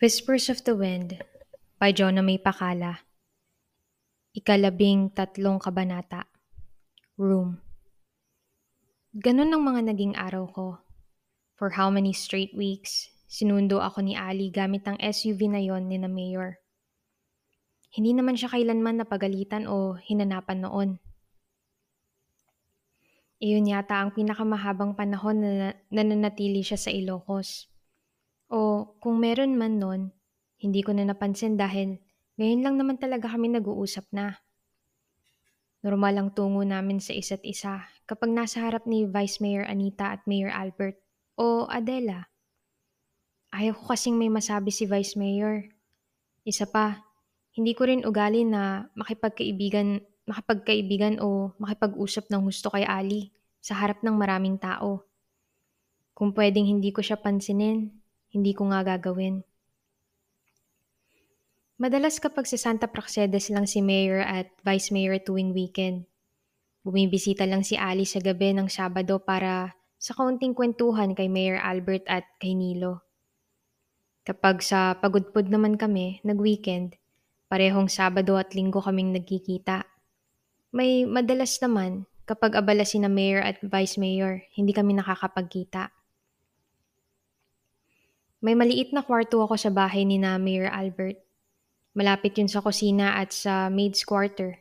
Whispers of the Wind by Jonah May Pakala Ikalabing tatlong kabanata Room Ganun ang mga naging araw ko. For how many straight weeks, sinundo ako ni Ali gamit ang SUV na yon ni na Mayor. Hindi naman siya kailanman napagalitan o hinanapan noon. Iyon yata ang pinakamahabang panahon na nananatili siya sa Ilocos. O kung meron man nun, hindi ko na napansin dahil ngayon lang naman talaga kami nag-uusap na. Normal ang tungo namin sa isa't isa kapag nasa harap ni Vice Mayor Anita at Mayor Albert o Adela. Ayaw ko kasing may masabi si Vice Mayor. Isa pa, hindi ko rin ugali na makipagkaibigan, makipagkaibigan o makipag-usap ng gusto kay Ali sa harap ng maraming tao. Kung pwedeng hindi ko siya pansinin, hindi ko nga gagawin. Madalas kapag sa Santa Praxedes lang si Mayor at Vice Mayor tuwing weekend. Bumibisita lang si Ali sa gabi ng Sabado para sa kaunting kwentuhan kay Mayor Albert at kay Nilo. Kapag sa pagudpod naman kami, nag-weekend, parehong Sabado at Linggo kaming nagkikita. May madalas naman kapag abala si na Mayor at Vice Mayor, hindi kami nakakapagkita. May maliit na kwarto ako sa bahay ni na Mayor Albert. Malapit yun sa kusina at sa maid's quarter.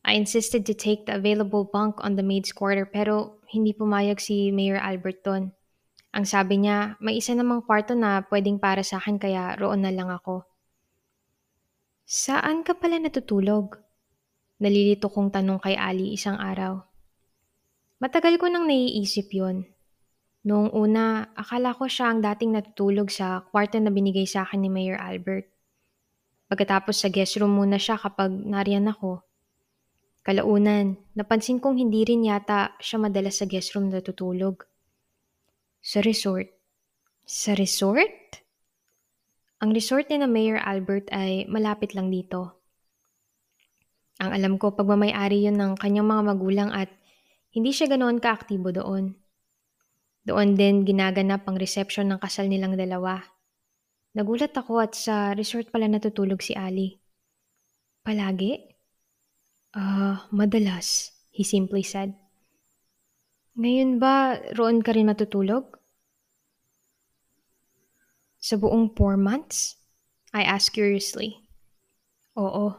I insisted to take the available bunk on the maid's quarter pero hindi pumayag si Mayor Albert doon. Ang sabi niya, may isa namang kwarto na pwedeng para sa akin kaya roon na lang ako. Saan ka pala natutulog? Nalilito kong tanong kay Ali isang araw. Matagal ko nang naiisip yon. Noong una, akala ko siya ang dating natutulog sa kwarto na binigay sa akin ni Mayor Albert. Pagkatapos sa guest room muna siya kapag nariyan ako. Kalaunan, napansin kong hindi rin yata siya madalas sa guest room natutulog. Sa resort. Sa resort? Ang resort ni na Mayor Albert ay malapit lang dito. Ang alam ko, pagmamayari yun ng kanyang mga magulang at hindi siya ganoon kaaktibo doon. Doon din ginaganap ang reception ng kasal nilang dalawa. Nagulat ako at sa resort pala natutulog si Ali. Palagi? Ah, uh, madalas, he simply said. Ngayon ba roon ka rin matutulog? Sa buong four months? I asked curiously. Oo.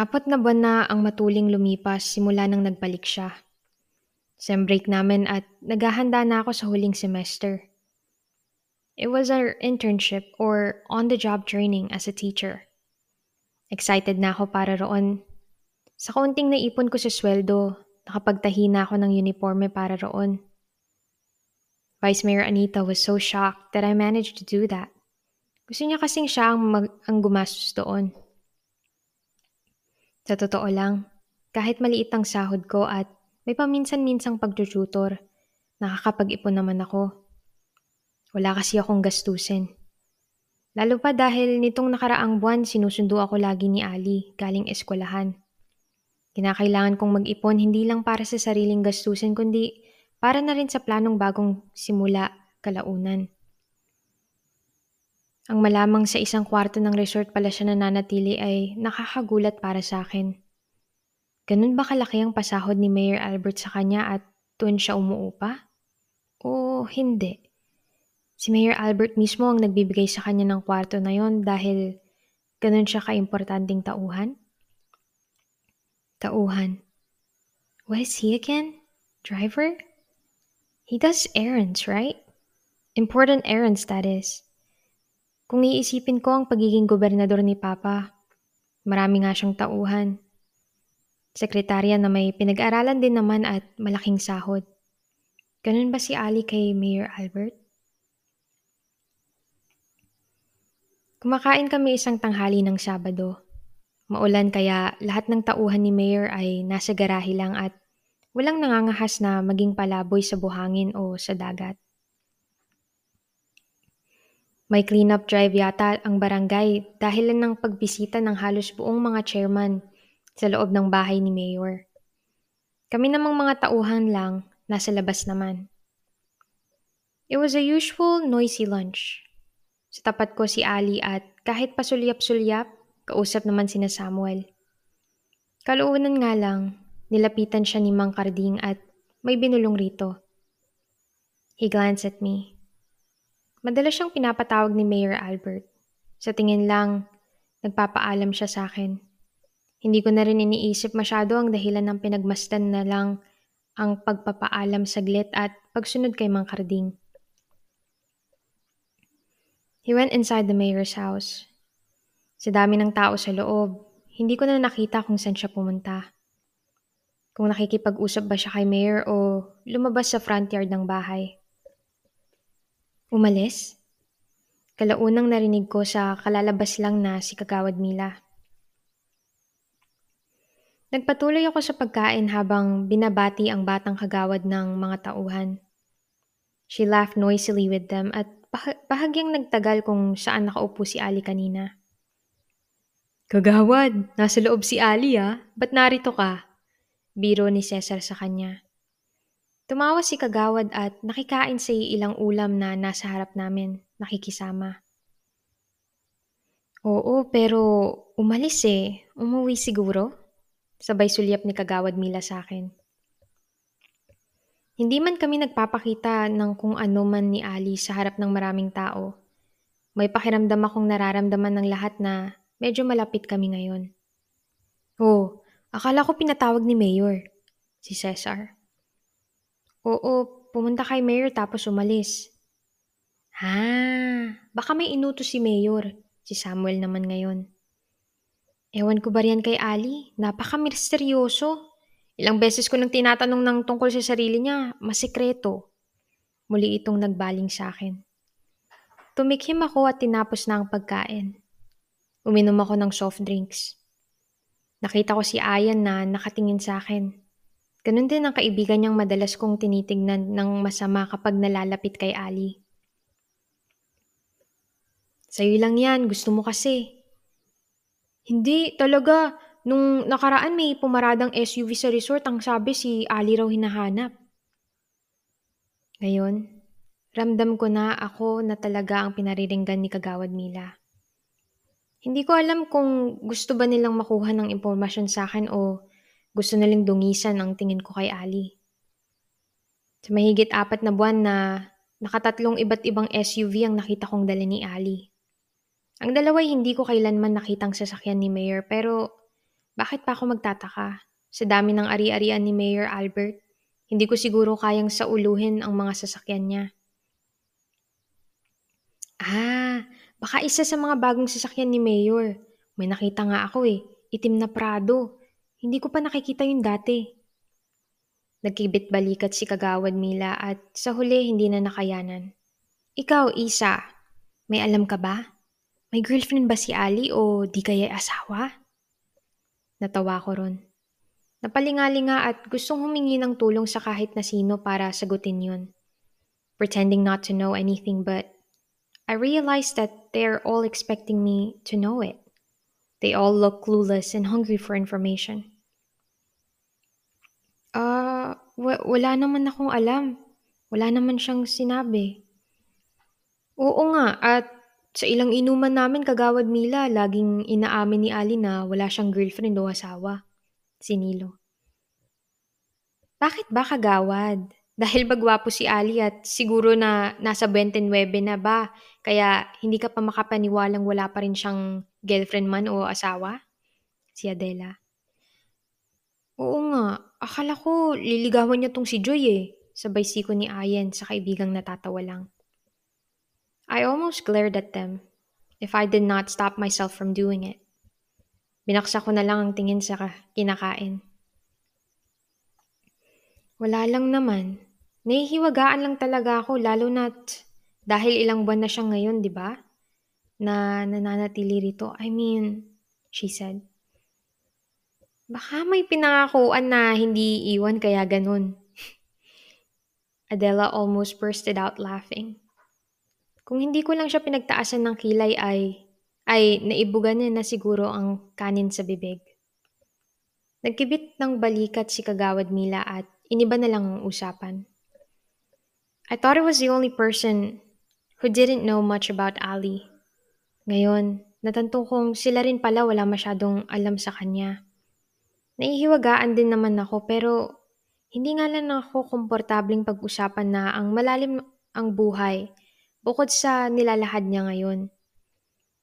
Apat na buwan na ang matuling lumipas simula nang nagbalik siya. Sem break namin at naghahanda na ako sa huling semester. It was our internship or on-the-job training as a teacher. Excited na ako para roon. Sa kaunting naipon ko sa sweldo, nakapagtahi na ako ng uniforme para roon. Vice Mayor Anita was so shocked that I managed to do that. Gusto niya kasing siya ang, mag- ang gumastos doon. Sa totoo lang, kahit maliit ang sahod ko at may paminsan-minsang pagtututor, nakakapag-ipon naman ako. Wala kasi akong gastusin. Lalo pa dahil nitong nakaraang buwan sinusundo ako lagi ni Ali galing eskwelahan. Kinakailangan kong mag-ipon hindi lang para sa sariling gastusin kundi para na rin sa planong bagong simula kalaunan. Ang malamang sa isang kwarto ng resort pala siya nananatili ay nakakagulat para sa akin. Ganun ba kalaki ang pasahod ni Mayor Albert sa kanya at tuon siya umuupa? O hindi? Si Mayor Albert mismo ang nagbibigay sa kanya ng kwarto na yon dahil ganun siya kaimportanteng tauhan? Tauhan. What is he again? Driver? He does errands, right? Important errands, that is. Kung iisipin ko ang pagiging gobernador ni Papa, marami nga siyang tauhan. Sekretarya na may pinag-aralan din naman at malaking sahod. Ganun ba si Ali kay Mayor Albert? Kumakain kami isang tanghali ng Sabado. Maulan kaya lahat ng tauhan ni Mayor ay nasa garahe lang at walang nangangahas na maging palaboy sa buhangin o sa dagat. May cleanup drive yata ang barangay dahil ng pagbisita ng halos buong mga chairman sa loob ng bahay ni Mayor. Kami namang mga tauhan lang, nasa labas naman. It was a usual noisy lunch. Sa tapat ko si Ali at kahit pasulyap-sulyap, kausap naman sina Samuel. Kaluunan nga lang, nilapitan siya ni Mang Carding at may binulong rito. He glanced at me. Madalas siyang pinapatawag ni Mayor Albert. Sa tingin lang, nagpapaalam siya sa akin. Hindi ko na rin iniisip masyado ang dahilan ng pinagmasdan na lang ang pagpapaalam saglit at pagsunod kay Mang Carding. He went inside the mayor's house. Sa dami ng tao sa loob, hindi ko na nakita kung saan siya pumunta. Kung nakikipag-usap ba siya kay mayor o lumabas sa front yard ng bahay. Umalis? Kalaunang narinig ko sa kalalabas lang na si Kagawad Mila. Nagpatuloy ako sa pagkain habang binabati ang batang kagawad ng mga tauhan. She laughed noisily with them at bahagyang nagtagal kung saan nakaupo si Ali kanina. Kagawad, nasa loob si Ali ah. Ba't narito ka? Biro ni Cesar sa kanya. Tumawa si Kagawad at nakikain sa ilang ulam na nasa harap namin, nakikisama. Oo, pero umalis eh. Umuwi siguro? Sabay sulyap ni Kagawad Mila sa akin. Hindi man kami nagpapakita ng kung ano man ni Ali sa harap ng maraming tao. May pakiramdam akong nararamdaman ng lahat na medyo malapit kami ngayon. Oh, akala ko pinatawag ni Mayor. Si Cesar. Oo, pumunta kay Mayor tapos umalis. Ha, baka may inuto si Mayor. Si Samuel naman ngayon. Ewan ko ba riyan kay Ali? Napaka-misteryoso. Ilang beses ko nang tinatanong ng tungkol sa sarili niya, masikreto. Muli itong nagbaling sa akin. Tumikhim ako at tinapos na ang pagkain. Uminom ako ng soft drinks. Nakita ko si Ayan na nakatingin sa akin. Ganun din ang kaibigan niyang madalas kong tinitignan ng masama kapag nalalapit kay Ali. Sa'yo lang yan, gusto mo kasi. Hindi, talaga. Nung nakaraan may pumaradang SUV sa resort ang sabi si Ali raw hinahanap. Ngayon, ramdam ko na ako na talaga ang pinariringgan ni Kagawad Mila. Hindi ko alam kung gusto ba nilang makuha ng impormasyon sa akin o gusto nilang dungisan ang tingin ko kay Ali. Sa mahigit apat na buwan na nakatatlong iba't ibang SUV ang nakita kong dala ni Ali. Ang dalawa'y hindi ko kailanman nakitang sasakyan ni Mayor pero bakit pa ako magtataka? Sa dami ng ari-arian ni Mayor Albert, hindi ko siguro kayang sauluhin ang mga sasakyan niya. Ah, baka isa sa mga bagong sasakyan ni Mayor. May nakita nga ako eh, itim na Prado. Hindi ko pa nakikita yung dati. Nagkibit balikat si Kagawad Mila at sa huli hindi na nakayanan. Ikaw, Isa, may alam ka ba? May girlfriend ba si Ali o di kaya asawa? Natawa ko ron. Napalingalinga at gustong humingi ng tulong sa kahit na sino para sagutin yun. Pretending not to know anything but I realized that they're all expecting me to know it. They all look clueless and hungry for information. Ah, uh, w- wala naman akong alam. Wala naman siyang sinabi. Oo nga, at sa ilang inuman namin kagawad Mila, laging inaamin ni Ali na wala siyang girlfriend o asawa. Si Nilo. Bakit ba kagawad? Dahil bagwapo si Ali at siguro na nasa 29 na ba, kaya hindi ka pa makapaniwalang wala pa rin siyang girlfriend man o asawa? Si Adela. Oo nga, akala ko liligawan niya tong si Joy eh. Sabay siko ni Ayen sa kaibigang natatawa lang. I almost glared at them if I did not stop myself from doing it. Binaksa ko na lang ang tingin sa kinakain. Wala lang naman. Nahihiwagaan lang talaga ako lalo na't dahil ilang buwan na siya ngayon, di ba? Na nananatili rito. I mean, she said. Baka may pinangakuan na hindi iwan kaya ganun. Adela almost bursted out laughing. Kung hindi ko lang siya pinagtaasan ng kilay ay, ay naibugan niya na siguro ang kanin sa bibig. Nagkibit ng balikat si Kagawad Mila at iniba na lang ang usapan. I thought I was the only person who didn't know much about Ali. Ngayon, natanto kong sila rin pala wala masyadong alam sa kanya. Naihiwagaan din naman ako pero hindi nga lang ako komportabling pag-usapan na ang malalim ang buhay bukod sa nilalahad niya ngayon.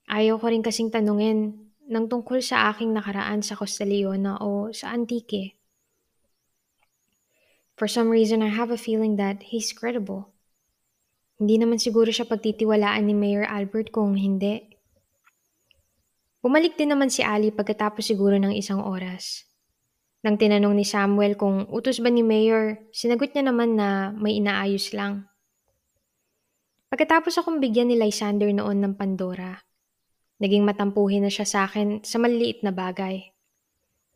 Ayaw ko rin kasing tanungin ng tungkol sa aking nakaraan sa Costa Leona o sa Antique. For some reason, I have a feeling that he's credible. Hindi naman siguro siya pagtitiwalaan ni Mayor Albert kung hindi. Bumalik din naman si Ali pagkatapos siguro ng isang oras. Nang tinanong ni Samuel kung utos ba ni Mayor, sinagot niya naman na may inaayos lang. Pagkatapos akong bigyan ni Lysander noon ng Pandora, naging matampuhin na siya sa akin sa maliliit na bagay.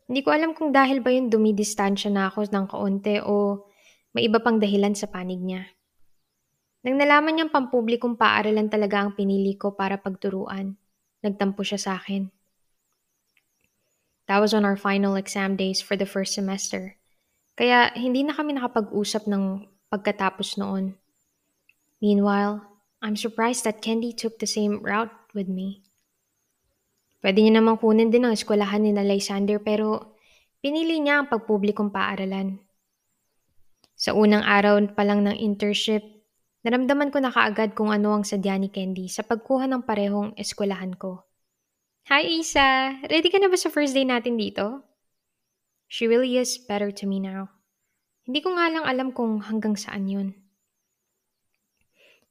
Hindi ko alam kung dahil ba yun dumidistansya na ako ng kaunti o may iba pang dahilan sa panig niya. Nang nalaman niyang pampublikong paaralan talaga ang pinili ko para pagturuan, nagtampo siya sa akin. That was on our final exam days for the first semester. Kaya hindi na kami nakapag-usap ng pagkatapos noon. Meanwhile, I'm surprised that Candy took the same route with me. Pwede niya namang kunin din ang eskwelahan ni Lysander pero pinili niya ang pagpublikong paaralan. Sa unang araw pa lang ng internship, Naramdaman ko na kaagad kung ano ang sadya ni Candy sa pagkuha ng parehong eskwelahan ko. Hi Isa! Ready ka na ba sa first day natin dito? She really is better to me now. Hindi ko nga lang alam kung hanggang saan yun.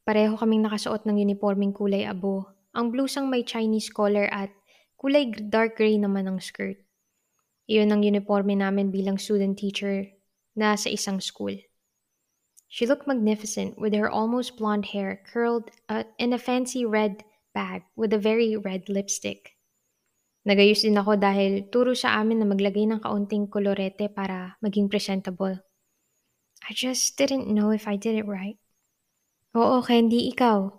Pareho kaming nakasuot ng uniforming kulay abo. Ang blusang may Chinese collar at kulay dark gray naman ang skirt. Iyon ang uniforme namin bilang student teacher na sa isang school. She looked magnificent with her almost blonde hair curled uh, in a fancy red bag with a very red lipstick. Nagayos din ako dahil turo sa amin na maglagay ng kaunting kolorete para maging presentable. I just didn't know if I did it right. Oo, Candy, ikaw.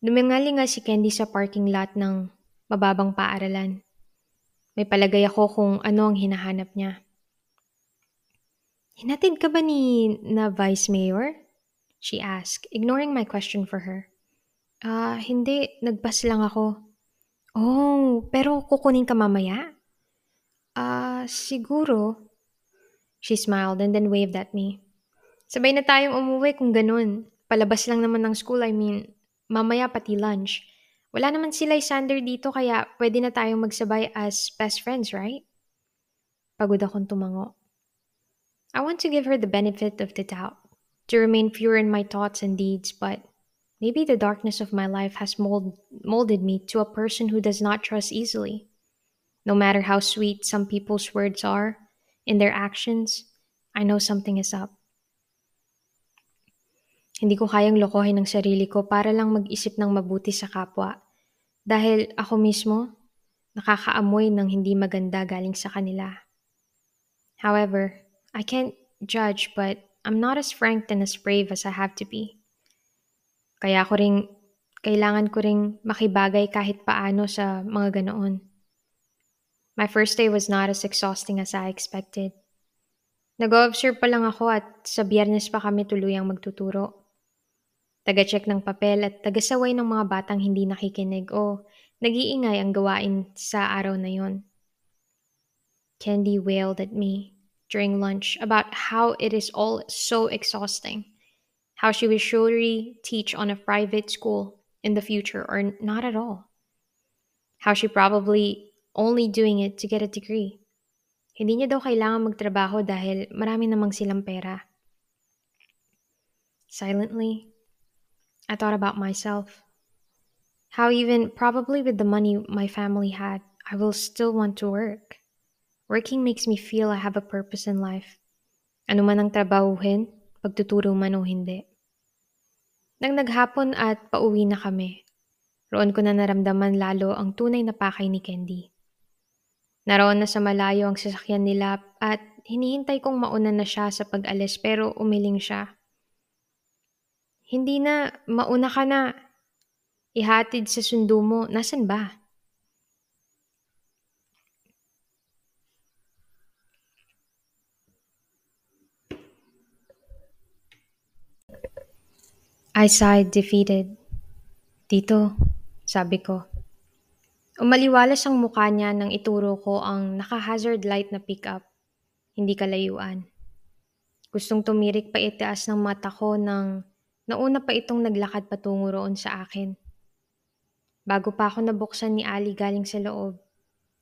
Dumingali nga si Candy sa parking lot ng mababang paaralan. May palagay ako kung ano ang hinahanap niya. Hinatid ka ba ni na Vice Mayor? She asked, ignoring my question for her. Ah, uh, hindi. Nagbas lang ako. Oh, pero kukunin ka mamaya? Ah, uh, siguro. She smiled and then waved at me. Sabay na tayong umuwi kung ganun. Palabas lang naman ng school, I mean, mamaya pati lunch. Wala naman si Lysander dito kaya pwede na tayong magsabay as best friends, right? Pagod akong tumango. I want to give her the benefit of the doubt, to remain pure in my thoughts and deeds, but maybe the darkness of my life has mold, molded me to a person who does not trust easily. No matter how sweet some people's words are, in their actions, I know something is up. Hindi ko kayang lokohin ng sarili ko para lang mag-isip ng mabuti sa kapwa. Dahil ako mismo, nakakaamoy ng hindi maganda galing sa kanila. However, I can't judge, but I'm not as frank and as brave as I have to be. Kaya ko ring, kailangan ko ring makibagay kahit paano sa mga ganoon. My first day was not as exhausting as I expected. Nag-observe pa lang ako at sa biyernes pa kami tuluyang magtuturo. Taga-check ng papel at taga-saway ng mga batang hindi nakikinig o nag-iingay ang gawain sa araw na yon. Candy wailed at me during lunch about how it is all so exhausting, how she will surely teach on a private school in the future or not at all, how she probably only doing it to get a degree. Hindi niya daw kailangan magtrabaho dahil marami namang silang pera. Silently, I thought about myself. How even probably with the money my family had, I will still want to work. Working makes me feel I have a purpose in life. Ano man ang trabahuhin, pagtuturo man o hindi. Nang naghapon at pauwi na kami, roon ko na naramdaman lalo ang tunay na pakay ni Candy. Naroon na sa malayo ang sasakyan nila at hinihintay kong mauna na siya sa pag-alis pero umiling siya. Hindi na, mauna ka na. Ihatid sa sundo mo, nasan ba? I sighed, defeated. Tito, sabi ko. Umaliwalas ang mukha niya nang ituro ko ang naka-hazard light na pickup. Hindi kalayuan. Gustong tumirik pa itaas ng mata ko nang nauna pa itong naglakad patungo roon sa akin. Bago pa ako nabuksan ni Ali galing sa loob,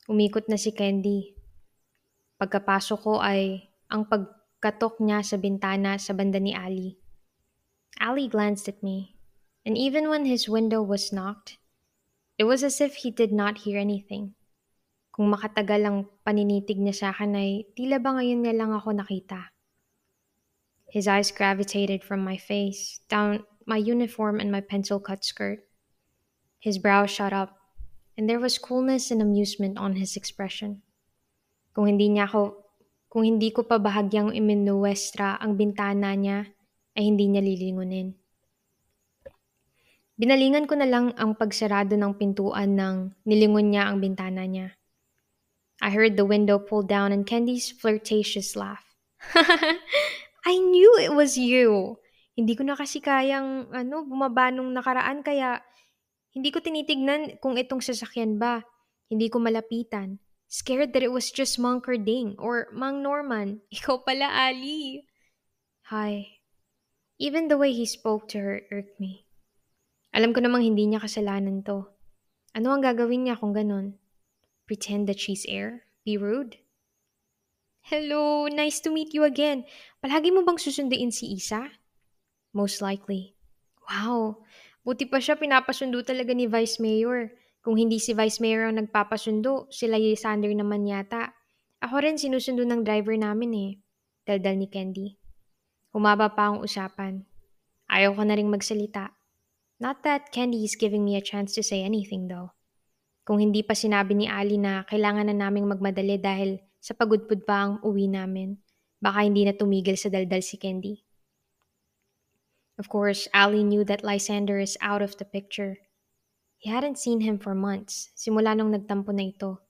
umikot na si Candy. Pagkapasok ko ay ang pagkatok niya sa bintana sa banda ni Ali. Ali glanced at me and even when his window was knocked, it was as if he did not hear anything. Kung makatagal ang paninitig niya sa akin ay tila ba ngayon niya lang ako nakita. His eyes gravitated from my face, down my uniform and my pencil-cut skirt. His brow shot up, and there was coolness and amusement on his expression. Kung hindi niya ako, kung hindi ko pa bahagyang iminuwestra ang bintana niya, ay hindi niya lilingunin. Binalingan ko na lang ang pagsarado ng pintuan nang nilingon niya ang bintana niya. I heard the window pull down and Candy's flirtatious laugh. I knew it was you! Hindi ko na kasi kayang ano, bumaba nung nakaraan kaya hindi ko tinitignan kung itong sasakyan ba. Hindi ko malapitan. Scared that it was just Mang Carding or Mang Norman. Ikaw pala, Ali. Hi. Even the way he spoke to her irked me. Alam ko namang hindi niya kasalanan to. Ano ang gagawin niya kung ganun? Pretend that she's air? Be rude? Hello, nice to meet you again. Palagi mo bang susunduin si Isa? Most likely. Wow, buti pa siya pinapasundo talaga ni Vice Mayor. Kung hindi si Vice Mayor ang nagpapasundo, sila Sander naman yata. Ako rin sinusundo ng driver namin eh. Daldal ni Candy. Humaba pa ang usapan. Ayaw ko na ring magsalita. Not that Candy is giving me a chance to say anything though. Kung hindi pa sinabi ni Ali na kailangan na naming magmadali dahil sa pagudpud pa ang uwi namin, baka hindi na tumigil sa daldal si Candy. Of course, Ali knew that Lysander is out of the picture. He hadn't seen him for months, simula nung nagtampo na ito.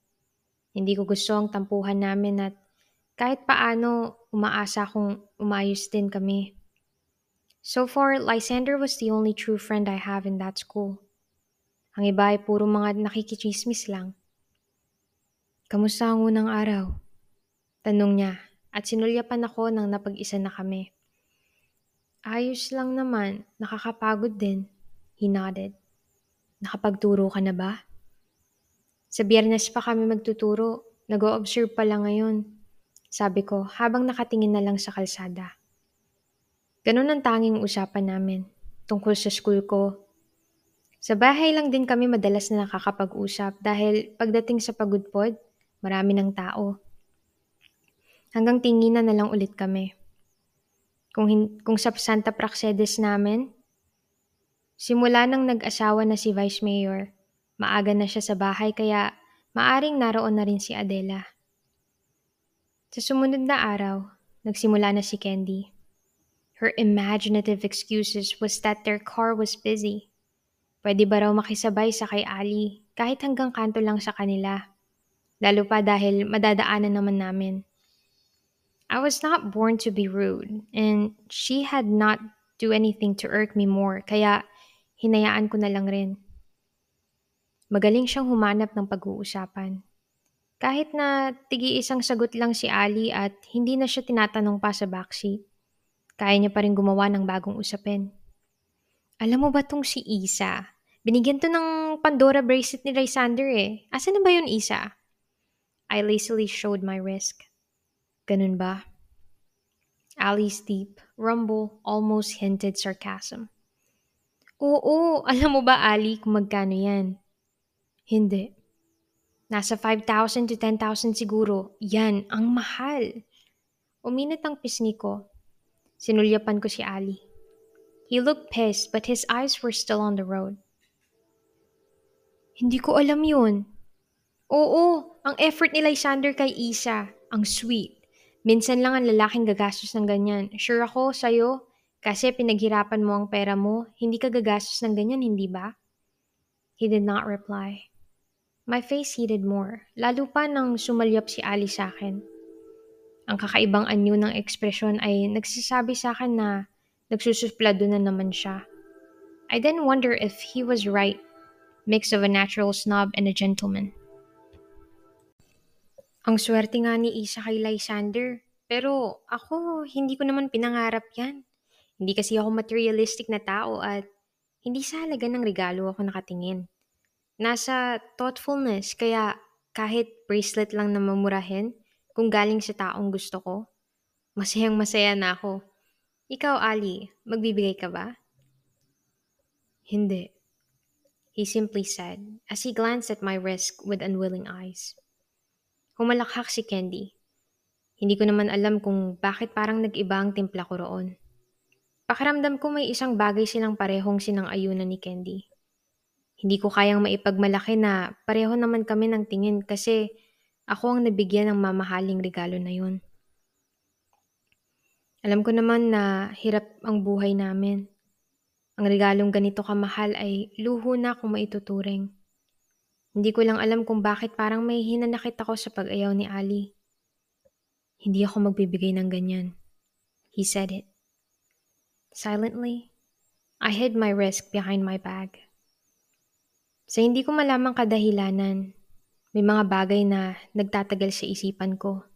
Hindi ko gusto ang tampuhan namin at kahit paano umaasa kung umayos din kami. So far, Lysander was the only true friend I have in that school. Ang iba ay puro mga nakikichismis lang. Kamusta ang unang araw? Tanong niya at sinulyapan ako nang napag-isa na kami. Ayos lang naman, nakakapagod din. He nodded. Nakapagturo ka na ba? Sa biyernes pa kami magtuturo. Nag-o-observe pa lang ngayon. Sabi ko habang nakatingin na lang sa kalsada. Ganun ang tanging usapan namin, tungkol sa school ko. Sa bahay lang din kami madalas na nakakapag-usap dahil pagdating sa pagudpod, marami ng tao. Hanggang tinginan na lang ulit kami. Kung, hin- kung sa Santa Praxedes namin, simula nang nag-asawa na si Vice Mayor, maaga na siya sa bahay kaya maaring naroon na rin si Adela. Sa sumunod na araw, nagsimula na si Candy. Her imaginative excuses was that their car was busy. Pwede ba raw makisabay sa kay Ali kahit hanggang kanto lang sa kanila. Lalo pa dahil madadaanan naman namin. I was not born to be rude and she had not do anything to irk me more kaya hinayaan ko na lang rin. Magaling siyang humanap ng pag-uusapan. Kahit na tigi isang sagot lang si Ali at hindi na siya tinatanong pa sa backseat. Kaya niya pa rin gumawa ng bagong usapin. Alam mo ba tong si Isa? Binigyan to ng Pandora bracelet ni Lysander eh. Asa na ba yun, Isa? I lazily showed my wrist. Ganun ba? Ali's deep rumble almost hinted sarcasm. Oo, alam mo ba, Ali, kung magkano yan? Hindi. Nasa 5,000 to 10,000 siguro. Yan, ang mahal. Uminit ang pisngi ko Sinulyapan ko si Ali. He looked pissed but his eyes were still on the road. Hindi ko alam yun. Oo, ang effort ni Lysander kay Isa. Ang sweet. Minsan lang ang lalaking gagastos ng ganyan. Sure ako sa'yo, kasi pinaghirapan mo ang pera mo, hindi ka gagastos ng ganyan, hindi ba? He did not reply. My face heated more, lalo pa nang sumalyap si Ali sa akin. Ang kakaibang anyo ng ekspresyon ay nagsasabi sa akin na nagsusuplado na naman siya. I then wonder if he was right, mix of a natural snob and a gentleman. Ang swerte nga ni Isa kay Lysander. Pero ako, hindi ko naman pinangarap yan. Hindi kasi ako materialistic na tao at hindi sa halaga ng regalo ako nakatingin. Nasa thoughtfulness, kaya kahit bracelet lang na mamurahin, kung galing sa taong gusto ko, masayang masaya na ako. Ikaw, Ali, magbibigay ka ba? Hindi. He simply said, as he glanced at my wrist with unwilling eyes. Humalakhak si Candy. Hindi ko naman alam kung bakit parang nag-iba ang timpla ko roon. Pakiramdam ko may isang bagay silang parehong sinang-ayunan ni Candy. Hindi ko kayang maipagmalaki na pareho naman kami ng tingin kasi ako ang nabigyan ng mamahaling regalo na yun. Alam ko naman na hirap ang buhay namin. Ang regalong ganito kamahal ay luho na kung maituturing. Hindi ko lang alam kung bakit parang may hinanakit ako sa pag-ayaw ni Ali. Hindi ako magbibigay ng ganyan. He said it. Silently, I hid my risk behind my bag. Sa hindi ko malamang kadahilanan, may mga bagay na nagtatagal sa isipan ko.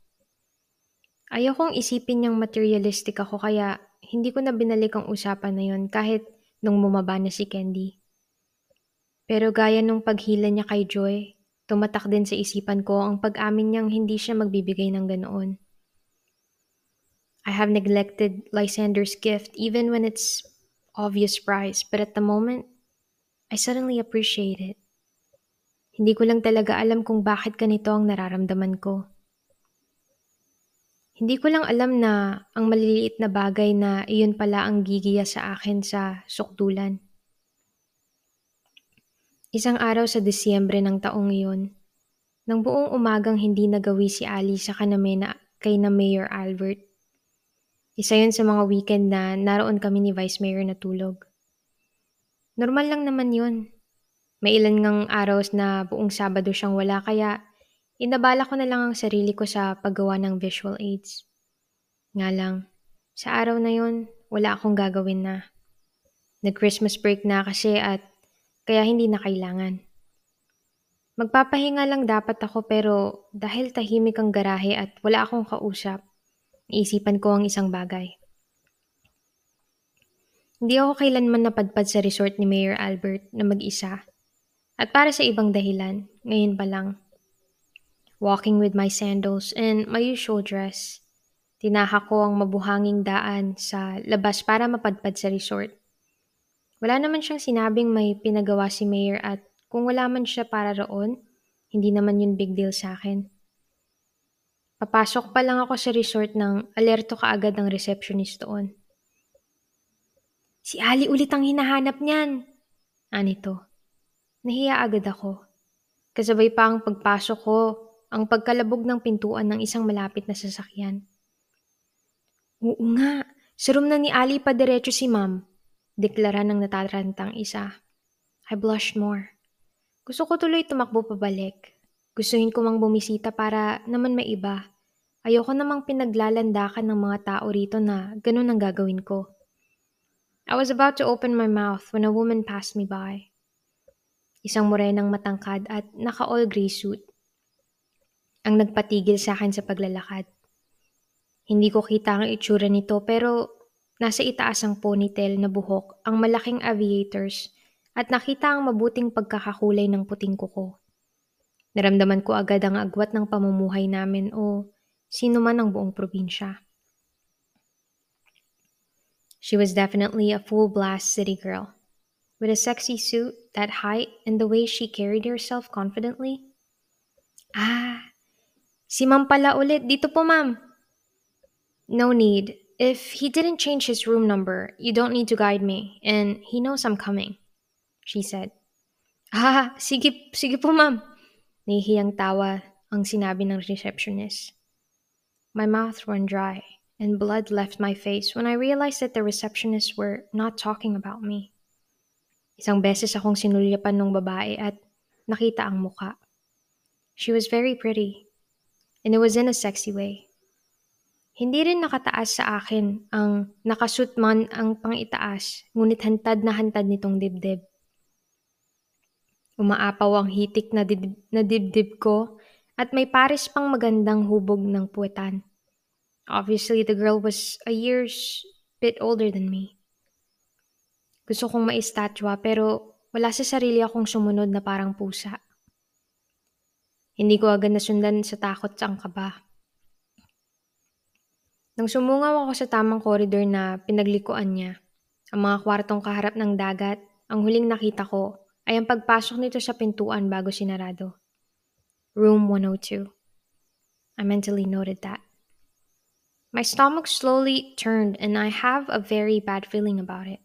Ayokong isipin niyang materialistic ako kaya hindi ko na binalik ang usapan na yon kahit nung bumaba na si Candy. Pero gaya nung paghila niya kay Joy, tumatak din sa isipan ko ang pag-amin niyang hindi siya magbibigay ng ganoon. I have neglected Lysander's gift even when it's obvious price, but at the moment, I suddenly appreciate it. Hindi ko lang talaga alam kung bakit ganito ang nararamdaman ko. Hindi ko lang alam na ang maliliit na bagay na iyon pala ang gigiya sa akin sa sukdulan. Isang araw sa Disyembre ng taong iyon, nang buong umagang hindi nagawi si Ali sa kaname na kay na Mayor Albert. Isa yun sa mga weekend na naroon kami ni Vice Mayor na tulog. Normal lang naman yun. May ilan ngang araw na buong Sabado siyang wala kaya Inabala ko na lang ang sarili ko sa paggawa ng visual aids. Nga lang, sa araw na yon, wala akong gagawin na. Nag-Christmas break na kasi at kaya hindi na kailangan. Magpapahinga lang dapat ako pero dahil tahimik ang garahe at wala akong kausap, naisipan ko ang isang bagay. Hindi ako kailanman napadpad sa resort ni Mayor Albert na mag-isa. At para sa ibang dahilan, ngayon pa lang, walking with my sandals and my usual dress. Tinaha ko ang mabuhanging daan sa labas para mapadpad sa resort. Wala naman siyang sinabing may pinagawa si Mayor at kung wala man siya para roon, hindi naman yun big deal sa akin. Papasok pa lang ako sa resort nang alerto kaagad ang receptionist doon. Si Ali ulit ang hinahanap niyan. Anito. Nahiya agad ako. Kasabay pa ang pagpasok ko ang pagkalabog ng pintuan ng isang malapit na sasakyan. Oo nga, sa room na ni Ali pa diretso si ma'am, deklara ng natarantang isa. I blushed more. Gusto ko tuloy tumakbo pabalik. Gustuhin ko mang bumisita para naman may iba. Ayoko namang pinaglalandakan ng mga tao rito na ganun ang gagawin ko. I was about to open my mouth when a woman passed me by. Isang morenang matangkad at naka-all gray suit ang nagpatigil sa akin sa paglalakad. Hindi ko kita ang itsura nito pero nasa itaas ang ponytail na buhok ang malaking aviators at nakita ang mabuting pagkakakulay ng puting kuko. Naramdaman ko agad ang agwat ng pamumuhay namin o sino man ang buong probinsya. She was definitely a full blast city girl. With a sexy suit, that height, and the way she carried herself confidently. Ah, Si ma'am pala ulit. Dito po, ma'am. No need. If he didn't change his room number, you don't need to guide me. And he knows I'm coming. She said. Ah, sige, sige po, ma'am. Nahihiyang tawa ang sinabi ng receptionist. My mouth ran dry and blood left my face when I realized that the receptionists were not talking about me. Isang beses akong sinulyapan ng babae at nakita ang muka. She was very pretty and it was in a sexy way. Hindi rin nakataas sa akin ang nakasut man ang pangitaas, ngunit hantad na hantad nitong dibdib. Umaapaw ang hitik na, dib- na dibdib ko at may pares pang magandang hubog ng puwetan. Obviously, the girl was a year's bit older than me. Gusto kong maistatwa pero wala sa sarili akong sumunod na parang pusa. Hindi ko agad nasundan sa takot ang kaba. Nang sumungaw ako sa tamang koridor na pinaglikuan niya, ang mga kwartong kaharap ng dagat, ang huling nakita ko ay ang pagpasok nito sa pintuan bago sinarado. Room 102. I mentally noted that. My stomach slowly turned and I have a very bad feeling about it.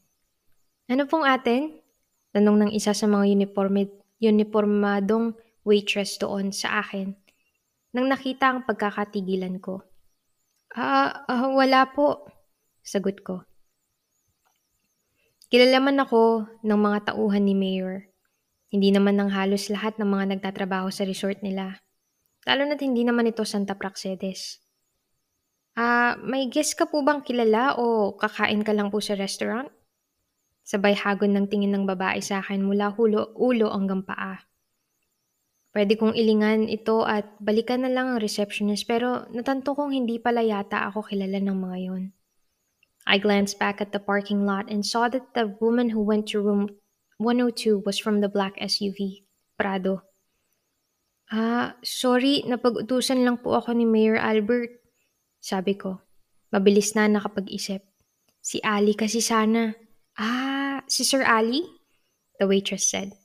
Ano pong atin? Tanong ng isa sa mga uniforme, uniformadong waitress doon sa akin nang nakita ang pagkakatigilan ko. Ah, uh, wala po, sagot ko. Kilalaman ako ng mga tauhan ni Mayor. Hindi naman ng halos lahat ng mga nagtatrabaho sa resort nila. Lalo na't hindi naman ito Santa Praxedes. Ah, may guest ka po bang kilala o kakain ka lang po sa restaurant? Sabay hagon ng tingin ng babae sa akin mula hulo, ulo hanggang paa. Pwede kong ilingan ito at balikan na lang ang receptionist pero natanto kong hindi pala yata ako kilala ng mga yon. I glanced back at the parking lot and saw that the woman who went to room 102 was from the black SUV, Prado. Ah, sorry, napag-utusan lang po ako ni Mayor Albert. Sabi ko, mabilis na nakapag-isip. Si Ali kasi sana. Ah, si Sir Ali? The waitress said.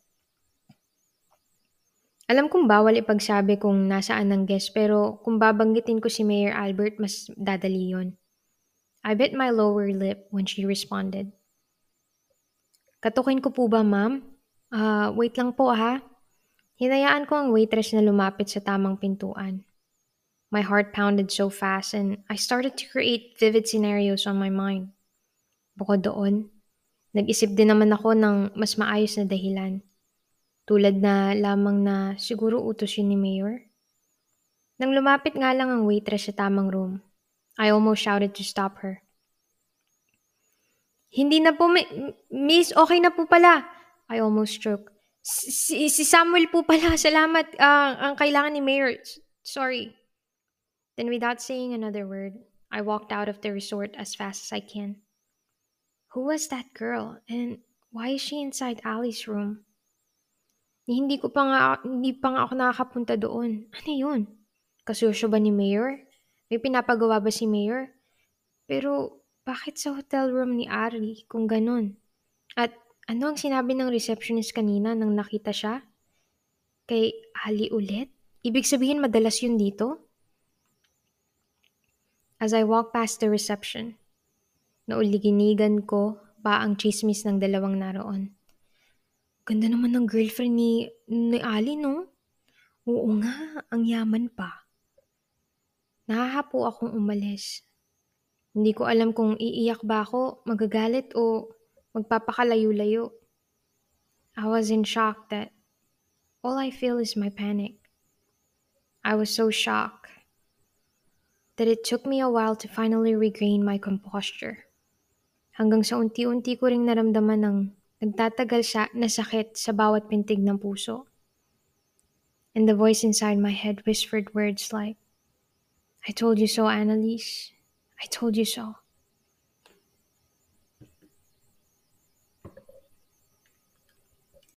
Alam kong bawal ipagsabi kung nasaan ang guest pero kung babanggitin ko si Mayor Albert, mas dadali yon. I bit my lower lip when she responded. Katukin ko po ba, ma'am? Uh, wait lang po ha. Hinayaan ko ang waitress na lumapit sa tamang pintuan. My heart pounded so fast and I started to create vivid scenarios on my mind. Bukod doon, nag-isip din naman ako ng mas maayos na dahilan. Tulad na lamang na siguro utos yun ni Mayor. Nang lumapit nga lang ang waitress sa tamang room, I almost shouted to stop her. Hindi na po, miss, okay na po pala. I almost shook. Si, si Samuel po pala, salamat. Uh, ang kailangan ni Mayor. Sorry. Then without saying another word, I walked out of the resort as fast as I can. Who was that girl? And why is she inside Ali's room? Hindi ko pa nga, hindi pa nga ako nakakapunta doon. Ano yun? Kasusyo ba ni Mayor? May pinapagawa ba si Mayor? Pero, bakit sa hotel room ni Ari kung ganun? At ano ang sinabi ng receptionist kanina nang nakita siya? Kay Ali ulit? Ibig sabihin madalas yun dito? As I walk past the reception, nauliginigan ko pa ang chismis ng dalawang naroon. Ganda naman ng girlfriend ni, ni Ali, no? Oo nga, ang yaman pa. Nahahapo akong umalis. Hindi ko alam kung iiyak ba ako, magagalit o magpapakalayo-layo. I was in shock that all I feel is my panic. I was so shocked that it took me a while to finally regain my composure. Hanggang sa unti-unti ko ring naramdaman ng Nagtatagal siya na sakit sa bawat pintig ng puso. And the voice inside my head whispered words like, I told you so, Annalise. I told you so.